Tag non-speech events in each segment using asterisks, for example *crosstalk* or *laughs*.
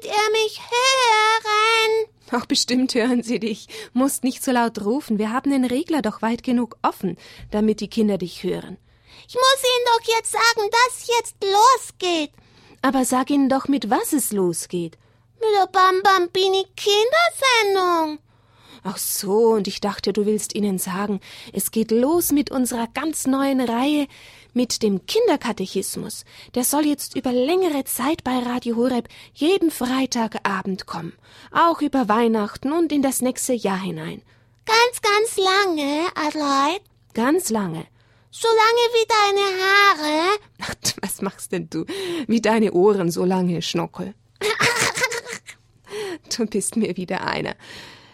könnt ihr mich hören? Ach, bestimmt hören sie dich. Musst nicht so laut rufen. Wir haben den Regler doch weit genug offen, damit die Kinder dich hören. Ich muss Ihnen doch jetzt sagen, dass jetzt losgeht. Aber sag ihnen doch, mit was es losgeht. Mit der Bambambini Kindersendung. Ach so, und ich dachte, du willst ihnen sagen, es geht los mit unserer ganz neuen Reihe mit dem Kinderkatechismus. Der soll jetzt über längere Zeit bei Radio Horeb jeden Freitagabend kommen. Auch über Weihnachten und in das nächste Jahr hinein. Ganz, ganz lange, Adelheid? Ganz lange. So lange wie deine Haare? Ach, was machst denn du? Wie deine Ohren so lange, Schnuckel. *laughs* du bist mir wieder einer.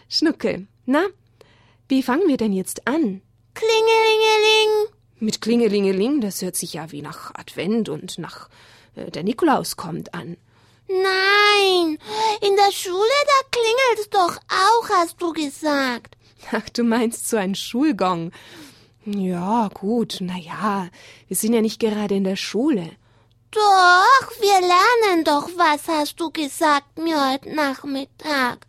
Schnuckel, na, wie fangen wir denn jetzt an? Klingelingeling. Mit Klingelingeling, das hört sich ja wie nach Advent und nach äh, der Nikolaus kommt an. Nein, in der Schule, da klingelt's doch auch, hast du gesagt. Ach, du meinst so ein Schulgong. Ja, gut, na ja, wir sind ja nicht gerade in der Schule. Doch, wir lernen doch was, hast du gesagt mir heute Nachmittag.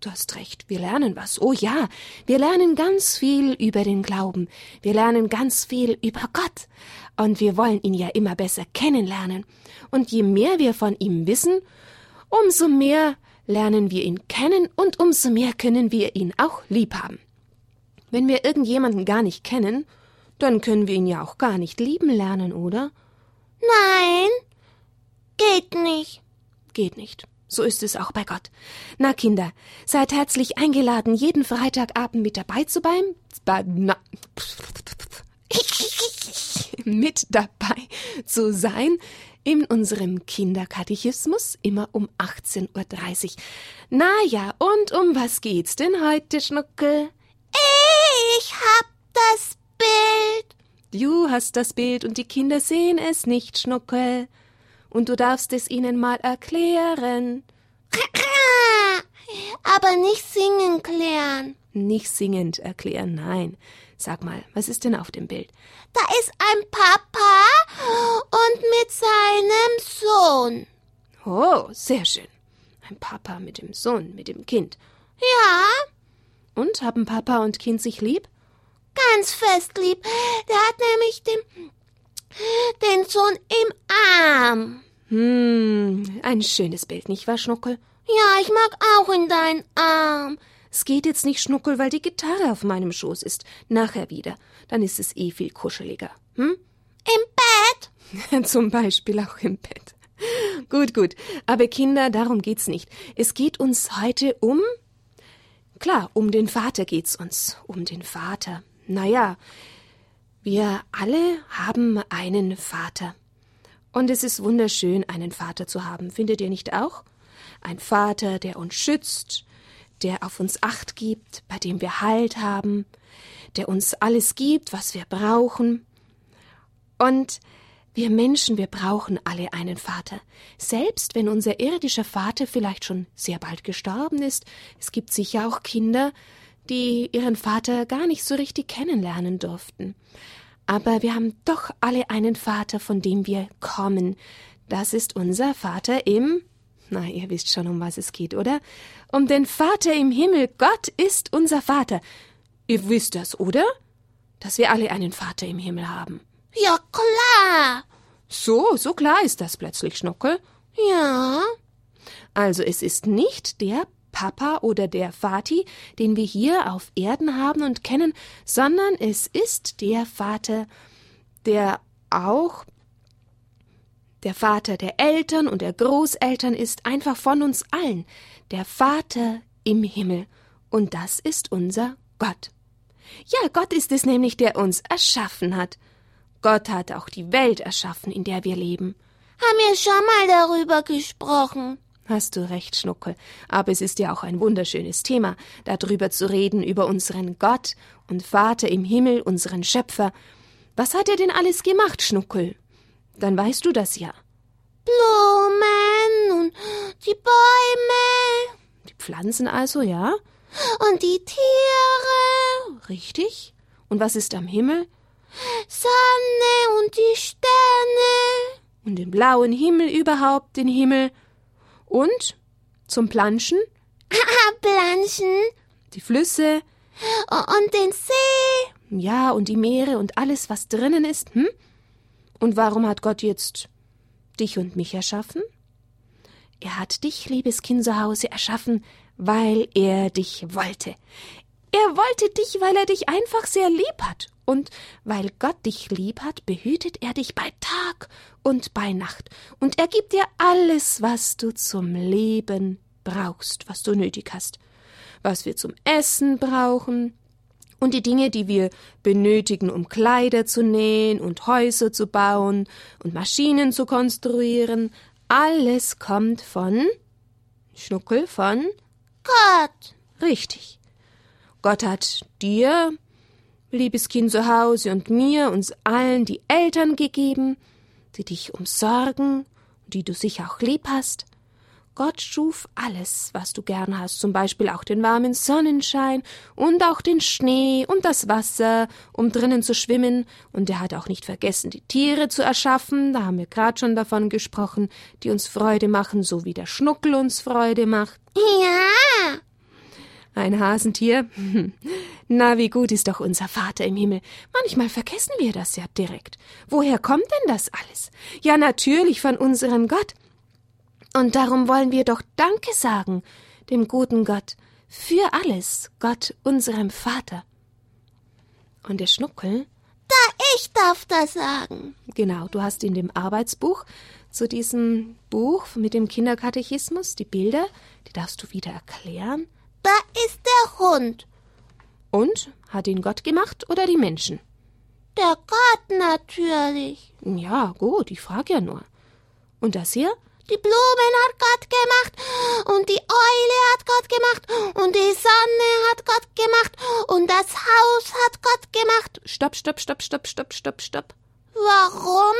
Du hast recht, wir lernen was. Oh ja, wir lernen ganz viel über den Glauben. Wir lernen ganz viel über Gott. Und wir wollen ihn ja immer besser kennenlernen. Und je mehr wir von ihm wissen, umso mehr lernen wir ihn kennen und umso mehr können wir ihn auch lieb haben. Wenn wir irgendjemanden gar nicht kennen, dann können wir ihn ja auch gar nicht lieben lernen, oder? Nein, geht nicht. Geht nicht. So ist es auch bei Gott. Na, Kinder, seid herzlich eingeladen, jeden Freitagabend mit dabei zu sein. Na, *laughs* mit dabei zu sein in unserem Kinderkatechismus, immer um 18.30 Uhr. Na ja, und um was geht's denn heute, Schnuckel? Ich hab das Bild. Du hast das Bild und die Kinder sehen es nicht, Schnuckel und du darfst es ihnen mal erklären. *clears throat* Aber nicht singen klären. Nicht singend erklären, nein. Sag mal, was ist denn auf dem Bild? Da ist ein Papa und mit seinem Sohn. Oh, sehr schön. Ein Papa mit dem Sohn, mit dem Kind. Ja. Und haben Papa und Kind sich lieb? Ganz fest lieb. Der hat nämlich den den Sohn im Arm. Hm, ein schönes Bild, nicht wahr, Schnuckel? Ja, ich mag auch in deinen Arm. Es geht jetzt nicht, Schnuckel, weil die Gitarre auf meinem Schoß ist. Nachher wieder. Dann ist es eh viel kuscheliger. Hm? Im Bett? *laughs* Zum Beispiel auch im Bett. Gut, gut. Aber Kinder, darum geht's nicht. Es geht uns heute um. Klar, um den Vater geht's uns. Um den Vater. Naja, wir alle haben einen Vater. Und es ist wunderschön, einen Vater zu haben, findet ihr nicht auch? Ein Vater, der uns schützt, der auf uns acht gibt, bei dem wir Halt haben, der uns alles gibt, was wir brauchen. Und wir Menschen, wir brauchen alle einen Vater. Selbst wenn unser irdischer Vater vielleicht schon sehr bald gestorben ist, es gibt sicher auch Kinder, die ihren Vater gar nicht so richtig kennenlernen durften. Aber wir haben doch alle einen Vater, von dem wir kommen. Das ist unser Vater im na, ihr wisst schon, um was es geht, oder? Um den Vater im Himmel. Gott ist unser Vater. Ihr wisst das, oder? Dass wir alle einen Vater im Himmel haben. Ja, klar. So, so klar ist das plötzlich, Schnuckel. Ja. Also es ist nicht der Papa oder der Vati, den wir hier auf Erden haben und kennen, sondern es ist der Vater, der auch der Vater der Eltern und der Großeltern ist einfach von uns allen, der Vater im Himmel, und das ist unser Gott. Ja, Gott ist es nämlich, der uns erschaffen hat. Gott hat auch die Welt erschaffen, in der wir leben. Haben wir schon mal darüber gesprochen? Hast du recht, Schnuckel. Aber es ist ja auch ein wunderschönes Thema, darüber zu reden, über unseren Gott und Vater im Himmel, unseren Schöpfer. Was hat er denn alles gemacht, Schnuckel? Dann weißt du das ja. Blumen und die Bäume. Die Pflanzen also, ja? Und die Tiere. Richtig. Und was ist am Himmel? Sonne und die Sterne. Und den blauen Himmel überhaupt, den Himmel. Und Zum Planschen? Ah, Planschen. Die Flüsse. Und den See. Ja, und die Meere und alles, was drinnen ist, hm? Und warum hat Gott jetzt dich und mich erschaffen? Er hat dich, liebes Kind zu Hause, erschaffen, weil er dich wollte. Er wollte dich, weil er dich einfach sehr lieb hat. Und weil Gott dich lieb hat, behütet er dich bei Tag und bei Nacht. Und er gibt dir alles, was du zum Leben brauchst, was du nötig hast. Was wir zum Essen brauchen, und die Dinge, die wir benötigen, um Kleider zu nähen und Häuser zu bauen und Maschinen zu konstruieren, alles kommt von Schnuckel von Gott. Richtig. Gott hat dir, liebes Kind zu Hause, und mir, uns allen die Eltern gegeben, die dich umsorgen, die du sicher auch lieb hast, Gott schuf alles, was du gern hast, zum Beispiel auch den warmen Sonnenschein und auch den Schnee und das Wasser, um drinnen zu schwimmen, und er hat auch nicht vergessen, die Tiere zu erschaffen, da haben wir gerade schon davon gesprochen, die uns Freude machen, so wie der Schnuckel uns Freude macht. Ja. Ein Hasentier? *laughs* Na, wie gut ist doch unser Vater im Himmel. Manchmal vergessen wir das ja direkt. Woher kommt denn das alles? Ja, natürlich von unserem Gott. Und darum wollen wir doch Danke sagen, dem guten Gott, für alles, Gott, unserem Vater. Und der Schnuckel? Da, ich darf das sagen. Genau, du hast in dem Arbeitsbuch zu diesem Buch mit dem Kinderkatechismus die Bilder, die darfst du wieder erklären. Da ist der Hund. Und? Hat ihn Gott gemacht oder die Menschen? Der Gott natürlich. Ja, gut, ich frage ja nur. Und das hier? Die Blumen hat Gott gemacht und die Eule hat Gott gemacht und die Sonne hat Gott gemacht und das Haus hat Gott gemacht. Stopp, stopp, stopp, stopp, stopp, stopp, stopp. Warum?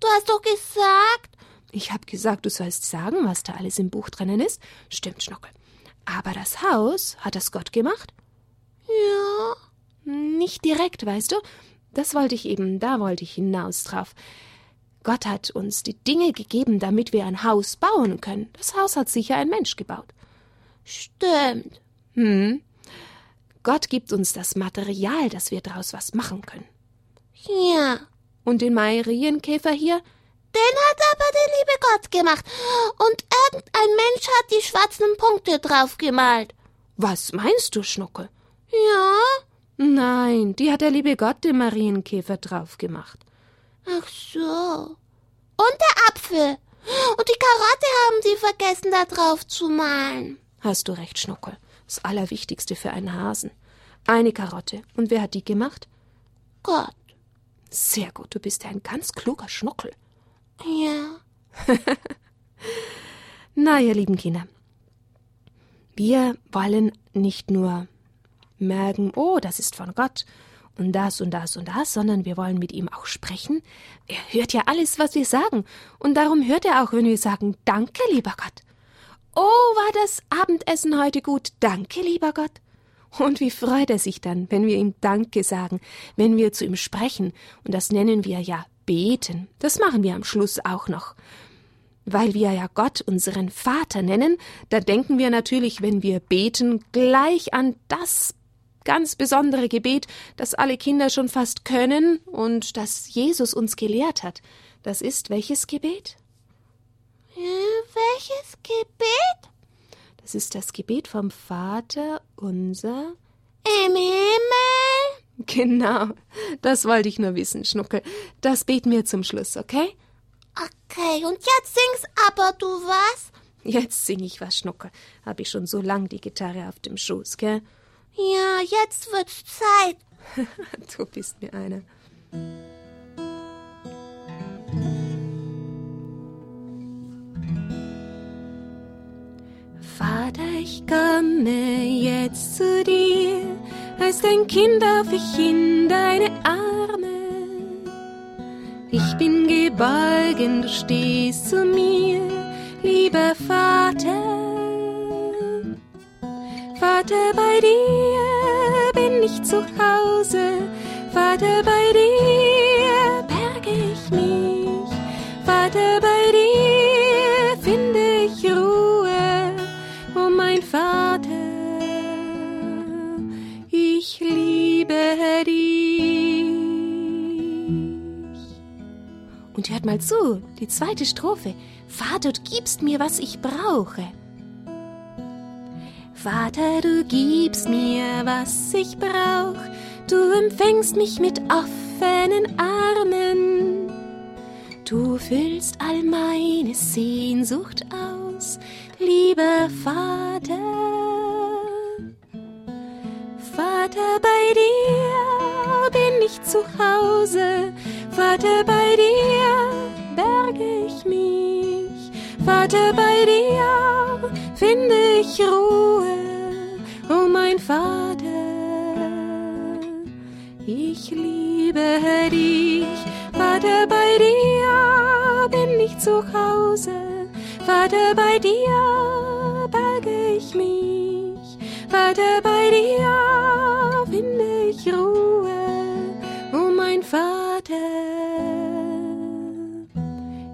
Du hast doch gesagt. Ich hab gesagt, du sollst sagen, was da alles im Buch drinnen ist. Stimmt, Schnuckel. Aber das Haus, hat das Gott gemacht? Ja. Nicht direkt, weißt du? Das wollte ich eben, da wollte ich hinaus drauf. Gott hat uns die Dinge gegeben, damit wir ein Haus bauen können. Das Haus hat sicher ein Mensch gebaut. Stimmt. Hm. Gott gibt uns das Material, dass wir daraus was machen können. Ja. Und den Marienkäfer hier? Den hat aber der liebe Gott gemacht. Und irgendein Mensch hat die schwarzen Punkte drauf gemalt. Was meinst du, Schnucke? Ja? Nein, die hat der liebe Gott dem Marienkäfer drauf gemacht. Ach so. Und der Apfel. Und die Karotte haben sie vergessen, da drauf zu malen. Hast du recht, Schnuckel. Das Allerwichtigste für einen Hasen. Eine Karotte. Und wer hat die gemacht? Gott. Sehr gut, du bist ja ein ganz kluger Schnuckel. Ja. *laughs* Na, ihr lieben Kinder. Wir wollen nicht nur merken, oh, das ist von Gott und das und das und das, sondern wir wollen mit ihm auch sprechen. Er hört ja alles, was wir sagen, und darum hört er auch, wenn wir sagen, danke, lieber Gott. Oh, war das Abendessen heute gut, danke, lieber Gott. Und wie freut er sich dann, wenn wir ihm Danke sagen, wenn wir zu ihm sprechen, und das nennen wir ja beten. Das machen wir am Schluss auch noch. Weil wir ja Gott unseren Vater nennen, da denken wir natürlich, wenn wir beten, gleich an das ganz besondere Gebet, das alle Kinder schon fast können und das Jesus uns gelehrt hat. Das ist welches Gebet? Ja, welches Gebet? Das ist das Gebet vom Vater unser im Himmel. *laughs* Genau, das wollte ich nur wissen, Schnuckel. Das beten wir zum Schluss, okay? Okay, und jetzt singst aber du was? Jetzt sing ich was, Schnuckel. Hab ich schon so lang die Gitarre auf dem Schoß, gell? Ja, jetzt wird's Zeit. *laughs* du bist mir einer. Vater, ich komme jetzt zu dir, als dein Kind darf ich in deine Arme. Ich bin geborgen, du stehst zu mir, lieber Vater. Vater, bei dir bin ich zu Hause. Vater, bei dir hört mal zu, die zweite Strophe. Vater, du gibst mir, was ich brauche. Vater, du gibst mir, was ich brauch. Du empfängst mich mit offenen Armen. Du füllst all meine Sehnsucht aus, lieber Vater. Vater, bei dir bin ich zu Hause. Vater, bei dir Vater, bei dir finde ich Ruhe. Oh mein Vater, ich liebe dich. Vater, bei dir bin ich zu Hause. Vater, bei dir berge ich mich. Vater, bei dir finde ich Ruhe, oh mein Vater.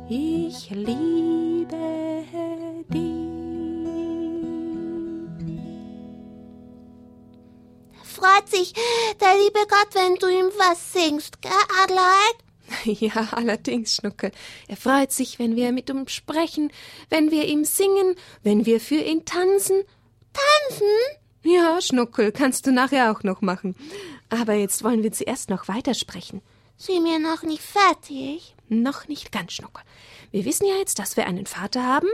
Ich liebe Freut sich der liebe Gott, wenn du ihm was singst, gell, Adelheid? *laughs* Ja, allerdings, Schnuckel. Er freut sich, wenn wir mit ihm sprechen, wenn wir ihm singen, wenn wir für ihn tanzen. Tanzen? Ja, Schnuckel, kannst du nachher auch noch machen. Aber jetzt wollen wir zuerst noch weitersprechen. Sind wir noch nicht fertig? Noch nicht ganz, Schnuckel. Wir wissen ja jetzt, dass wir einen Vater haben.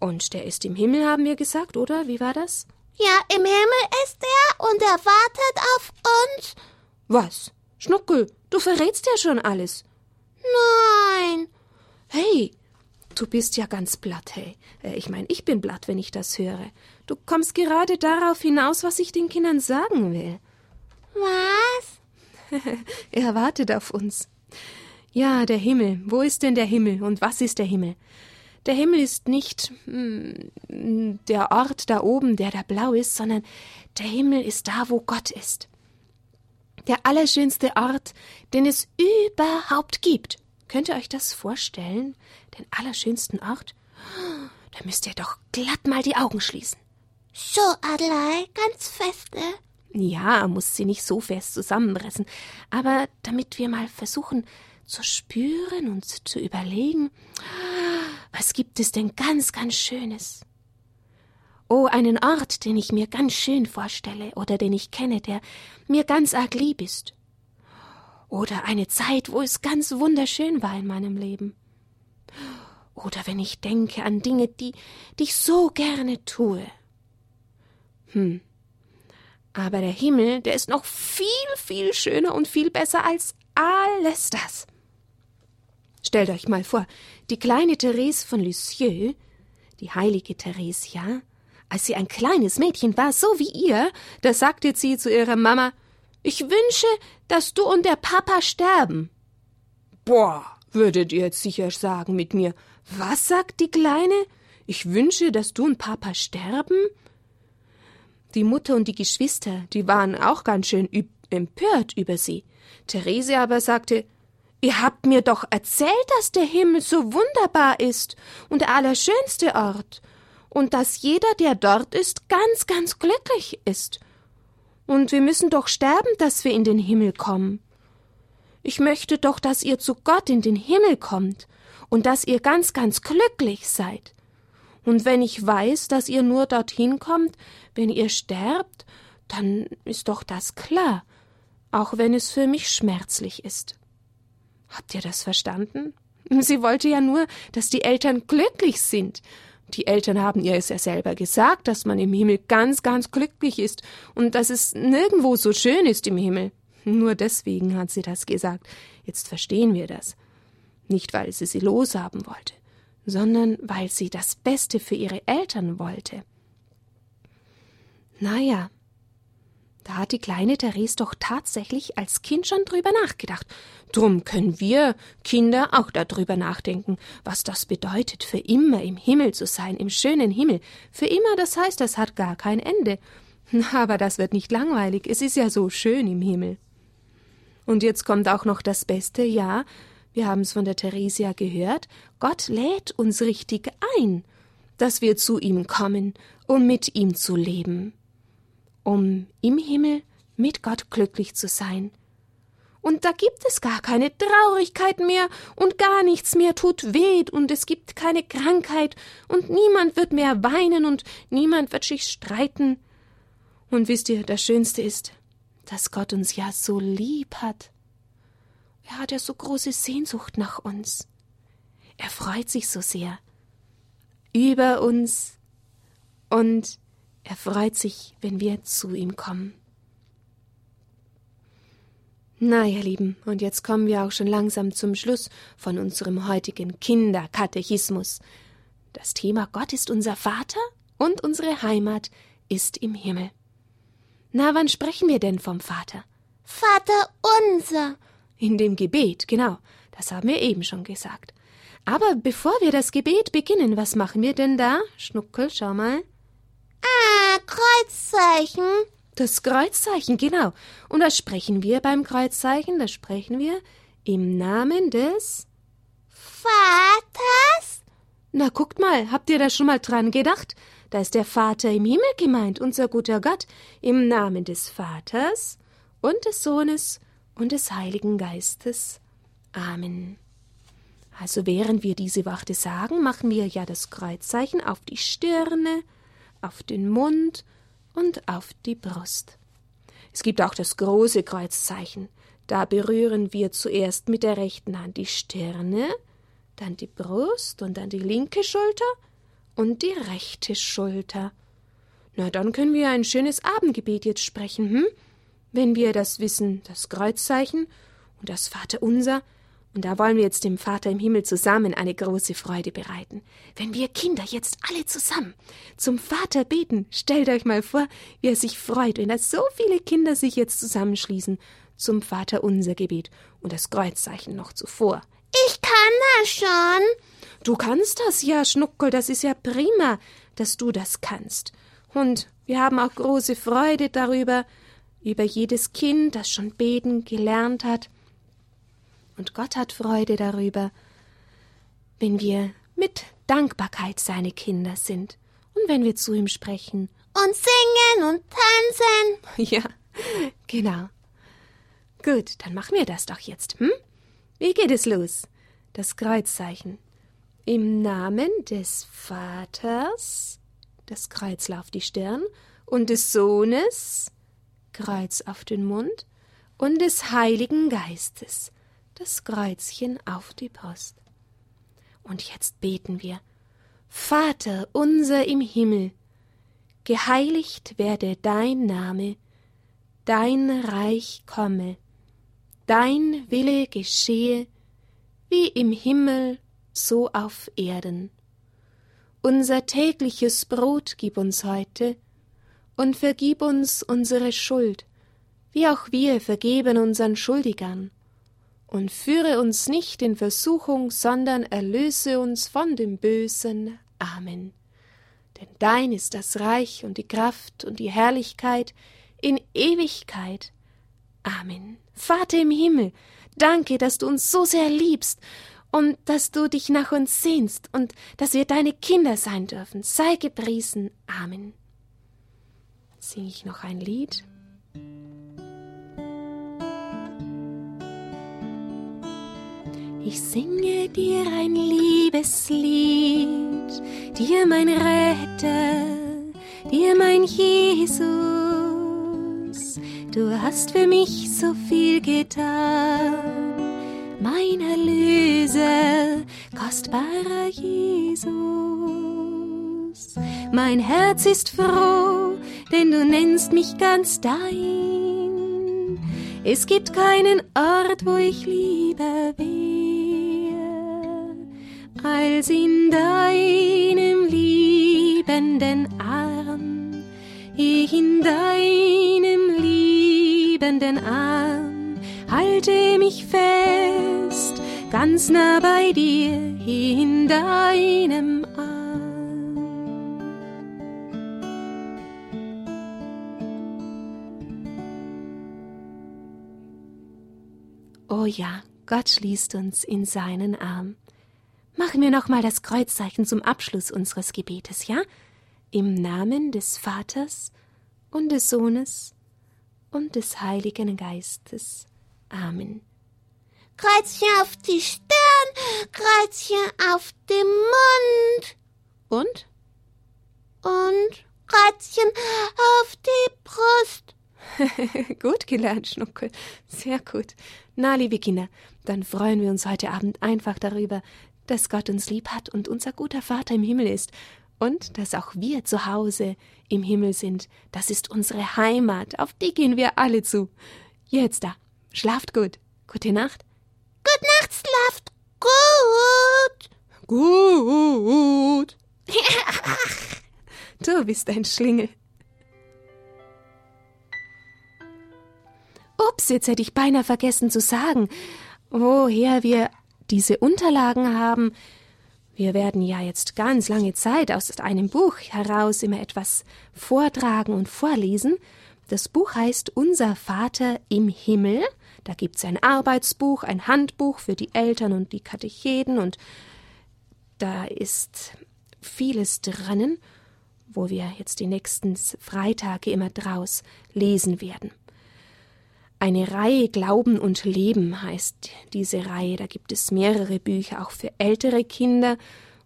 Und der ist im Himmel, haben wir gesagt, oder? Wie war das? Ja, im Himmel ist er er wartet auf uns. Was? Schnuckel, du verrätst ja schon alles. Nein. Hey, du bist ja ganz blatt, hey. Äh, Ich meine, ich bin blatt, wenn ich das höre. Du kommst gerade darauf hinaus, was ich den Kindern sagen will. Was? *laughs* Er wartet auf uns. Ja, der Himmel. Wo ist denn der Himmel und was ist der Himmel? Der Himmel ist nicht mm, der Ort da oben, der da blau ist, sondern der Himmel ist da, wo Gott ist. Der allerschönste Ort, den es überhaupt gibt. Könnt ihr euch das vorstellen? Den allerschönsten Ort? Da müsst ihr doch glatt mal die Augen schließen. So, Adelheid, ganz feste. Ja, muss sie nicht so fest zusammenpressen, aber damit wir mal versuchen zu spüren und zu überlegen, was gibt es denn ganz, ganz Schönes? Oh, einen Ort, den ich mir ganz schön vorstelle oder den ich kenne, der mir ganz arg lieb ist. Oder eine Zeit, wo es ganz wunderschön war in meinem Leben. Oder wenn ich denke an Dinge, die, die ich so gerne tue. Hm. Aber der Himmel, der ist noch viel, viel schöner und viel besser als alles das. Stellt euch mal vor, die kleine Therese von Lisieux, die heilige Theresia, als sie ein kleines Mädchen war, so wie ihr, da sagte sie zu ihrer Mama, ich wünsche, dass du und der Papa sterben. Boah, würdet ihr jetzt sicher sagen mit mir, was sagt die Kleine? Ich wünsche, dass du und Papa sterben? Die Mutter und die Geschwister, die waren auch ganz schön empört über sie. Therese aber sagte, Ihr habt mir doch erzählt, dass der Himmel so wunderbar ist und der allerschönste Ort und dass jeder, der dort ist, ganz, ganz glücklich ist. Und wir müssen doch sterben, dass wir in den Himmel kommen. Ich möchte doch, dass ihr zu Gott in den Himmel kommt und dass ihr ganz, ganz glücklich seid. Und wenn ich weiß, dass ihr nur dorthin kommt, wenn ihr sterbt, dann ist doch das klar, auch wenn es für mich schmerzlich ist. Habt ihr das verstanden? *laughs* Sie wollte ja nur, dass die Eltern glücklich sind. Die Eltern haben ihr es ja selber gesagt, dass man im Himmel ganz, ganz glücklich ist und dass es nirgendwo so schön ist im Himmel. Nur deswegen hat sie das gesagt. Jetzt verstehen wir das. Nicht, weil sie sie loshaben wollte, sondern weil sie das Beste für ihre Eltern wollte. Naja, da hat die kleine Therese doch tatsächlich als Kind schon drüber nachgedacht. Drum können wir Kinder auch darüber nachdenken, was das bedeutet, für immer im Himmel zu sein, im schönen Himmel. Für immer, das heißt, das hat gar kein Ende. *laughs* Aber das wird nicht langweilig, es ist ja so schön im Himmel. Und jetzt kommt auch noch das Beste, ja, wir haben es von der Theresia gehört, Gott lädt uns richtig ein, dass wir zu ihm kommen, um mit ihm zu leben um im Himmel mit Gott glücklich zu sein. und da gibt es gar keine Traurigkeit mehr und gar nichts mehr tut weh und es gibt keine Krankheit und niemand wird mehr weinen und niemand wird sich streiten. Und wisst ihr, das Schönste ist, dass Gott uns ja so lieb hat. Er hat ja so große Sehnsucht nach uns. Er freut sich so sehr über uns und er freut sich, wenn wir zu ihm kommen. Na, ihr Lieben, und jetzt kommen wir auch schon langsam zum Schluss von unserem heutigen Kinderkatechismus. Das Thema Gott ist unser Vater und unsere Heimat ist im Himmel. Na, wann sprechen wir denn vom Vater? Vater unser. In dem Gebet, genau. Das haben wir eben schon gesagt. Aber bevor wir das Gebet beginnen, was machen wir denn da? Schnuckel, schau mal. Ah, Kreuzzeichen. Das Kreuzzeichen, genau. Und was sprechen wir beim Kreuzzeichen? Das sprechen wir im Namen des Vaters? Na, guckt mal, habt ihr da schon mal dran gedacht? Da ist der Vater im Himmel gemeint, unser guter Gott, im Namen des Vaters und des Sohnes und des Heiligen Geistes. Amen. Also während wir diese Worte sagen, machen wir ja das Kreuzzeichen auf die Stirne, auf den Mund und auf die Brust. Es gibt auch das große Kreuzzeichen. Da berühren wir zuerst mit der rechten Hand die Stirne, dann die Brust und dann die linke Schulter und die rechte Schulter. Na, dann können wir ein schönes Abendgebet jetzt sprechen, hm? Wenn wir das wissen, das Kreuzzeichen und das Vaterunser, und da wollen wir jetzt dem Vater im Himmel zusammen eine große Freude bereiten. Wenn wir Kinder jetzt alle zusammen zum Vater beten, stellt euch mal vor, wie er sich freut, wenn da so viele Kinder sich jetzt zusammenschließen zum Vater unser Gebet und das Kreuzzeichen noch zuvor. Ich kann das schon. Du kannst das ja, Schnuckel, das ist ja prima, dass du das kannst. Und wir haben auch große Freude darüber, über jedes Kind, das schon beten gelernt hat und Gott hat Freude darüber, wenn wir mit Dankbarkeit seine Kinder sind und wenn wir zu ihm sprechen. Und singen und tanzen. *laughs* Ja, genau. Gut, dann machen wir das doch jetzt, hm? Wie geht es los? Das Kreuzzeichen. Im Namen des Vaters, das Kreuz auf die Stirn, und des Sohnes, Kreuz auf den Mund, und des Heiligen Geistes, das Kreuzchen auf die Brust. Und jetzt beten wir. Vater unser im Himmel, geheiligt werde dein Name, dein Reich komme, dein Wille geschehe, wie im Himmel, so auf Erden. Unser tägliches Brot gib uns heute, und vergib uns unsere Schuld, wie auch wir vergeben unseren Schuldigern und führe uns nicht in Versuchung, sondern erlöse uns von dem Bösen. Amen. Denn dein ist das Reich und die Kraft und die Herrlichkeit in Ewigkeit. Amen. Vater im Himmel, danke, dass du uns so sehr liebst und dass du dich nach uns sehnst und dass wir deine Kinder sein dürfen. Sei gepriesen. Amen. Sing ich noch ein Lied? Ich singe dir ein Liebeslied, dir mein Retter, dir mein Jesus. Du hast für mich so viel getan, mein Erlöser, kostbarer Jesus. Mein Herz ist froh, denn du nennst mich ganz dein. Es gibt keinen Ort, wo ich lieber will als in deinem liebenden Arm, ich in deinem liebenden Arm, halte mich fest, ganz nah bei dir in deinem Arm. Oh ja, Gott schließt uns in seinen Arm. Machen wir nochmal das Kreuzzeichen zum Abschluss unseres Gebetes, ja? Im Namen des Vaters und des Sohnes und des Heiligen Geistes. Amen. Kreuzchen auf die Stirn, Kreuzchen auf dem Mund Und? und Kreuzchen auf die Brust. *laughs* gut gelernt, Schnuckel. Sehr gut. Na, liebe Kinder, dann freuen wir uns heute Abend einfach darüber, dass Gott uns lieb hat und unser guter Vater im Himmel ist und dass auch wir zu Hause im Himmel sind. Das ist unsere Heimat, auf die gehen wir alle zu. Jetzt da, schlaft gut. Gute Nacht. Gute Nacht, schlaft gut. Gut. *laughs* du bist ein Schlingel. Ups, jetzt hätte ich beinahe vergessen zu sagen, woher wir diese Unterlagen haben. Wir werden ja jetzt ganz lange Zeit aus einem Buch heraus immer etwas vortragen und vorlesen. Das Buch heißt Unser Vater im Himmel. Da gibt's ein Arbeitsbuch, ein Handbuch für die Eltern und die Katecheten und da ist vieles drinnen, wo wir jetzt die nächsten Freitage immer draus lesen werden. Eine Reihe Glauben und Leben heißt diese Reihe. Da gibt es mehrere Bücher, auch für ältere Kinder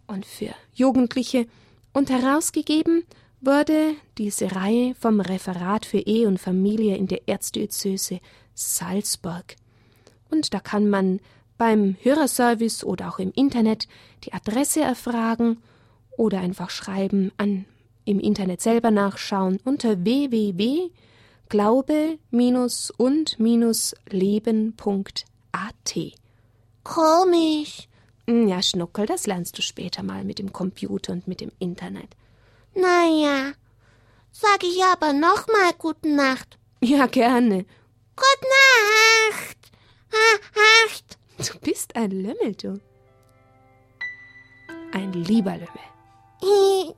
und für Jugendliche. Und herausgegeben wurde diese Reihe vom Referat für Ehe und Familie in der Erzdiözese Salzburg. Und da kann man beim Hörerservice oder auch im Internet die Adresse erfragen oder einfach schreiben an im Internet selber nachschauen unter www.glaube-und-leben.at. Komisch. Ja, Schnuckel, das lernst du später mal mit dem Computer und mit dem Internet. Naja, sag ich aber nochmal Gute Nacht. Ja, gerne. Gute Nacht. Nacht. Du bist ein Lümmel, du. Ein lieber Lümmel. *laughs*